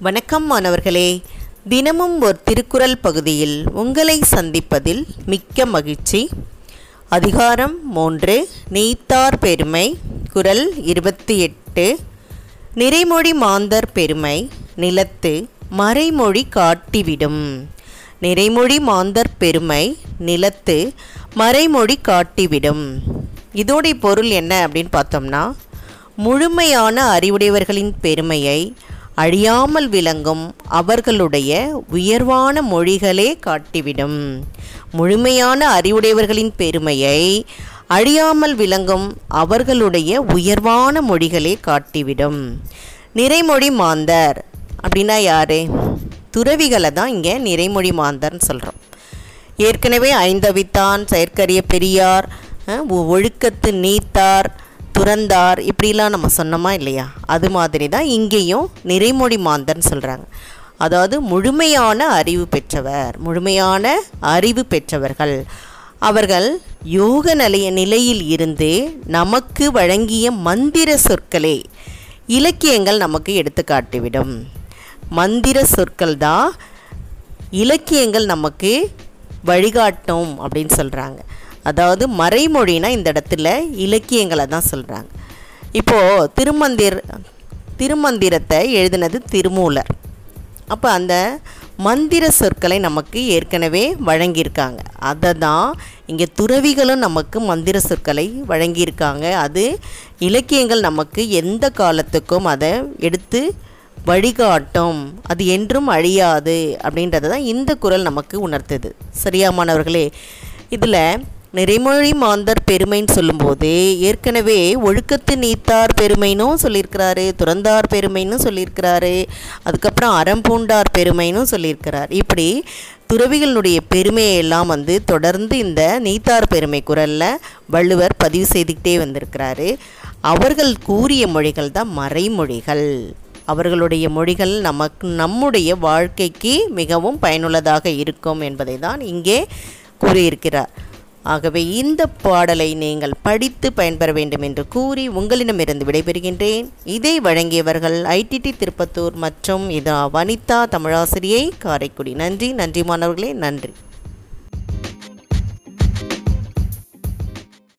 வணக்கம் மாணவர்களே. தினமும் ஒரு திருக்குறள் பகுதியில் உங்களை சந்திப்பதில் மிக்க மகிழ்ச்சி. அதிகாரம் மூன்று நீத்தார் பெருமை குரல் இருபத்தி எட்டு. நிறைமொழி மாந்தர் பெருமை நிலத்து மறைமொழி காட்டிவிடும். நிறைமொழி மாந்தர் பெருமை நிலத்து மறைமொழி காட்டிவிடும். இதோடைய பொருள் என்ன அப்படின்னு பார்த்தோம்னா முழுமையான அறிவுடையவர்களின் பெருமையை அழியாமல் விளங்கும் அவர்களுடைய உயர்வான மொழிகளே காட்டிவிடும். முழுமையான அறிவுடையவர்களின் பெருமையை அழியாமல் விளங்கும் அவர்களுடைய உயர்வான மொழிகளே காட்டிவிடும். நிறைமொழி மாந்தர் அப்படின்னா யாரு? துறவிகளை தான் இங்கே நிறைமொழி மாந்தர்னு சொல்கிறோம் ஏற்கனவே ஐந்தவித்தான் செயற்கரிய பெரியார் ஒ- ஒழுக்கத்து நீத்தார் துறந்தார் இப்படிலாம் நம்ம சொன்னோமா இல்லையா? அது மாதிரி தான் இங்கேயும் நிறைமொழி மாந்தன் சொல்கிறாங்க அதாவது முழுமையான அறிவு பெற்றவர் முழுமையான அறிவு பெற்றவர்கள். அவர்கள் யோக நிலைய நிலையில் இருந்து நமக்கு வழங்கிய மந்திர சொற்களே இலக்கியங்கள் நமக்கு எடுத்துக்காட்டிவிடும். மந்திர சொற்கள் தான் இலக்கியங்கள் நமக்கு வழிகாட்டும் அப்படின்னு சொல்கிறாங்க அதாவது மறைமொழினா இந்த இடத்துல இலக்கியங்களை தான் சொல்கிறாங்க இப்போது திருமந்திர் திருமந்திரத்தை எழுதினது திருமூலர். அப்போ அந்த மந்திர சொற்களை நமக்கு ஏற்கனவே வழங்கியிருக்காங்க. அதை தான் இங்கே துறவிகளும் நமக்கு மந்திர சொற்களை வழங்கியிருக்காங்க. அது இலக்கியங்கள் நமக்கு எந்த காலத்துக்கும் அதை எடுத்து வழிகாட்டும். அது என்றும் அழியாது அப்படின்றத தான் இந்த குறள் நமக்கு உணர்த்துது. சரியா மாணவர்களே? இதில் நிறைமொழி மாந்தர் பெருமைன்னு சொல்லும்போது ஏற்கனவே ஒழுக்கத்து நீத்தார் பெருமைனும் சொல்லியிருக்கிறாரு துறந்தார் பெருமைன்னு சொல்லியிருக்கிறாரு அதுக்கப்புறம் அறம்பூண்டார் பெருமைனும் சொல்லியிருக்கிறார். இப்படி துறவிகளுடைய பெருமையெல்லாம் வந்து தொடர்ந்து இந்த நீத்தார் பெருமை குரலில் வள்ளுவர் பதிவு செய்துக்கிட்டே வந்திருக்கிறாரு. அவர்கள் கூறிய மொழிகள் தான் மறைமொழிகள். அவர்களுடைய மொழிகள் நமக்கு நம்முடைய வாழ்க்கைக்கு மிகவும் பயனுள்ளதாக இருக்கும் என்பதை தான் இங்கே கூறியிருக்கிறார். ஆகவே இந்த பாடலை நீங்கள் படித்து பயன்பெற வேண்டும் என்று கூறி உங்களிடமிருந்து விடைபெறுகின்றேன். இதை வழங்கியவர்கள் ஐடிடி திருப்பத்தூர் மற்றும் இதா வனிதா தமிழாசிரியை காரைக்குடி. நன்றி நன்றி மாணவர்களே நன்றி.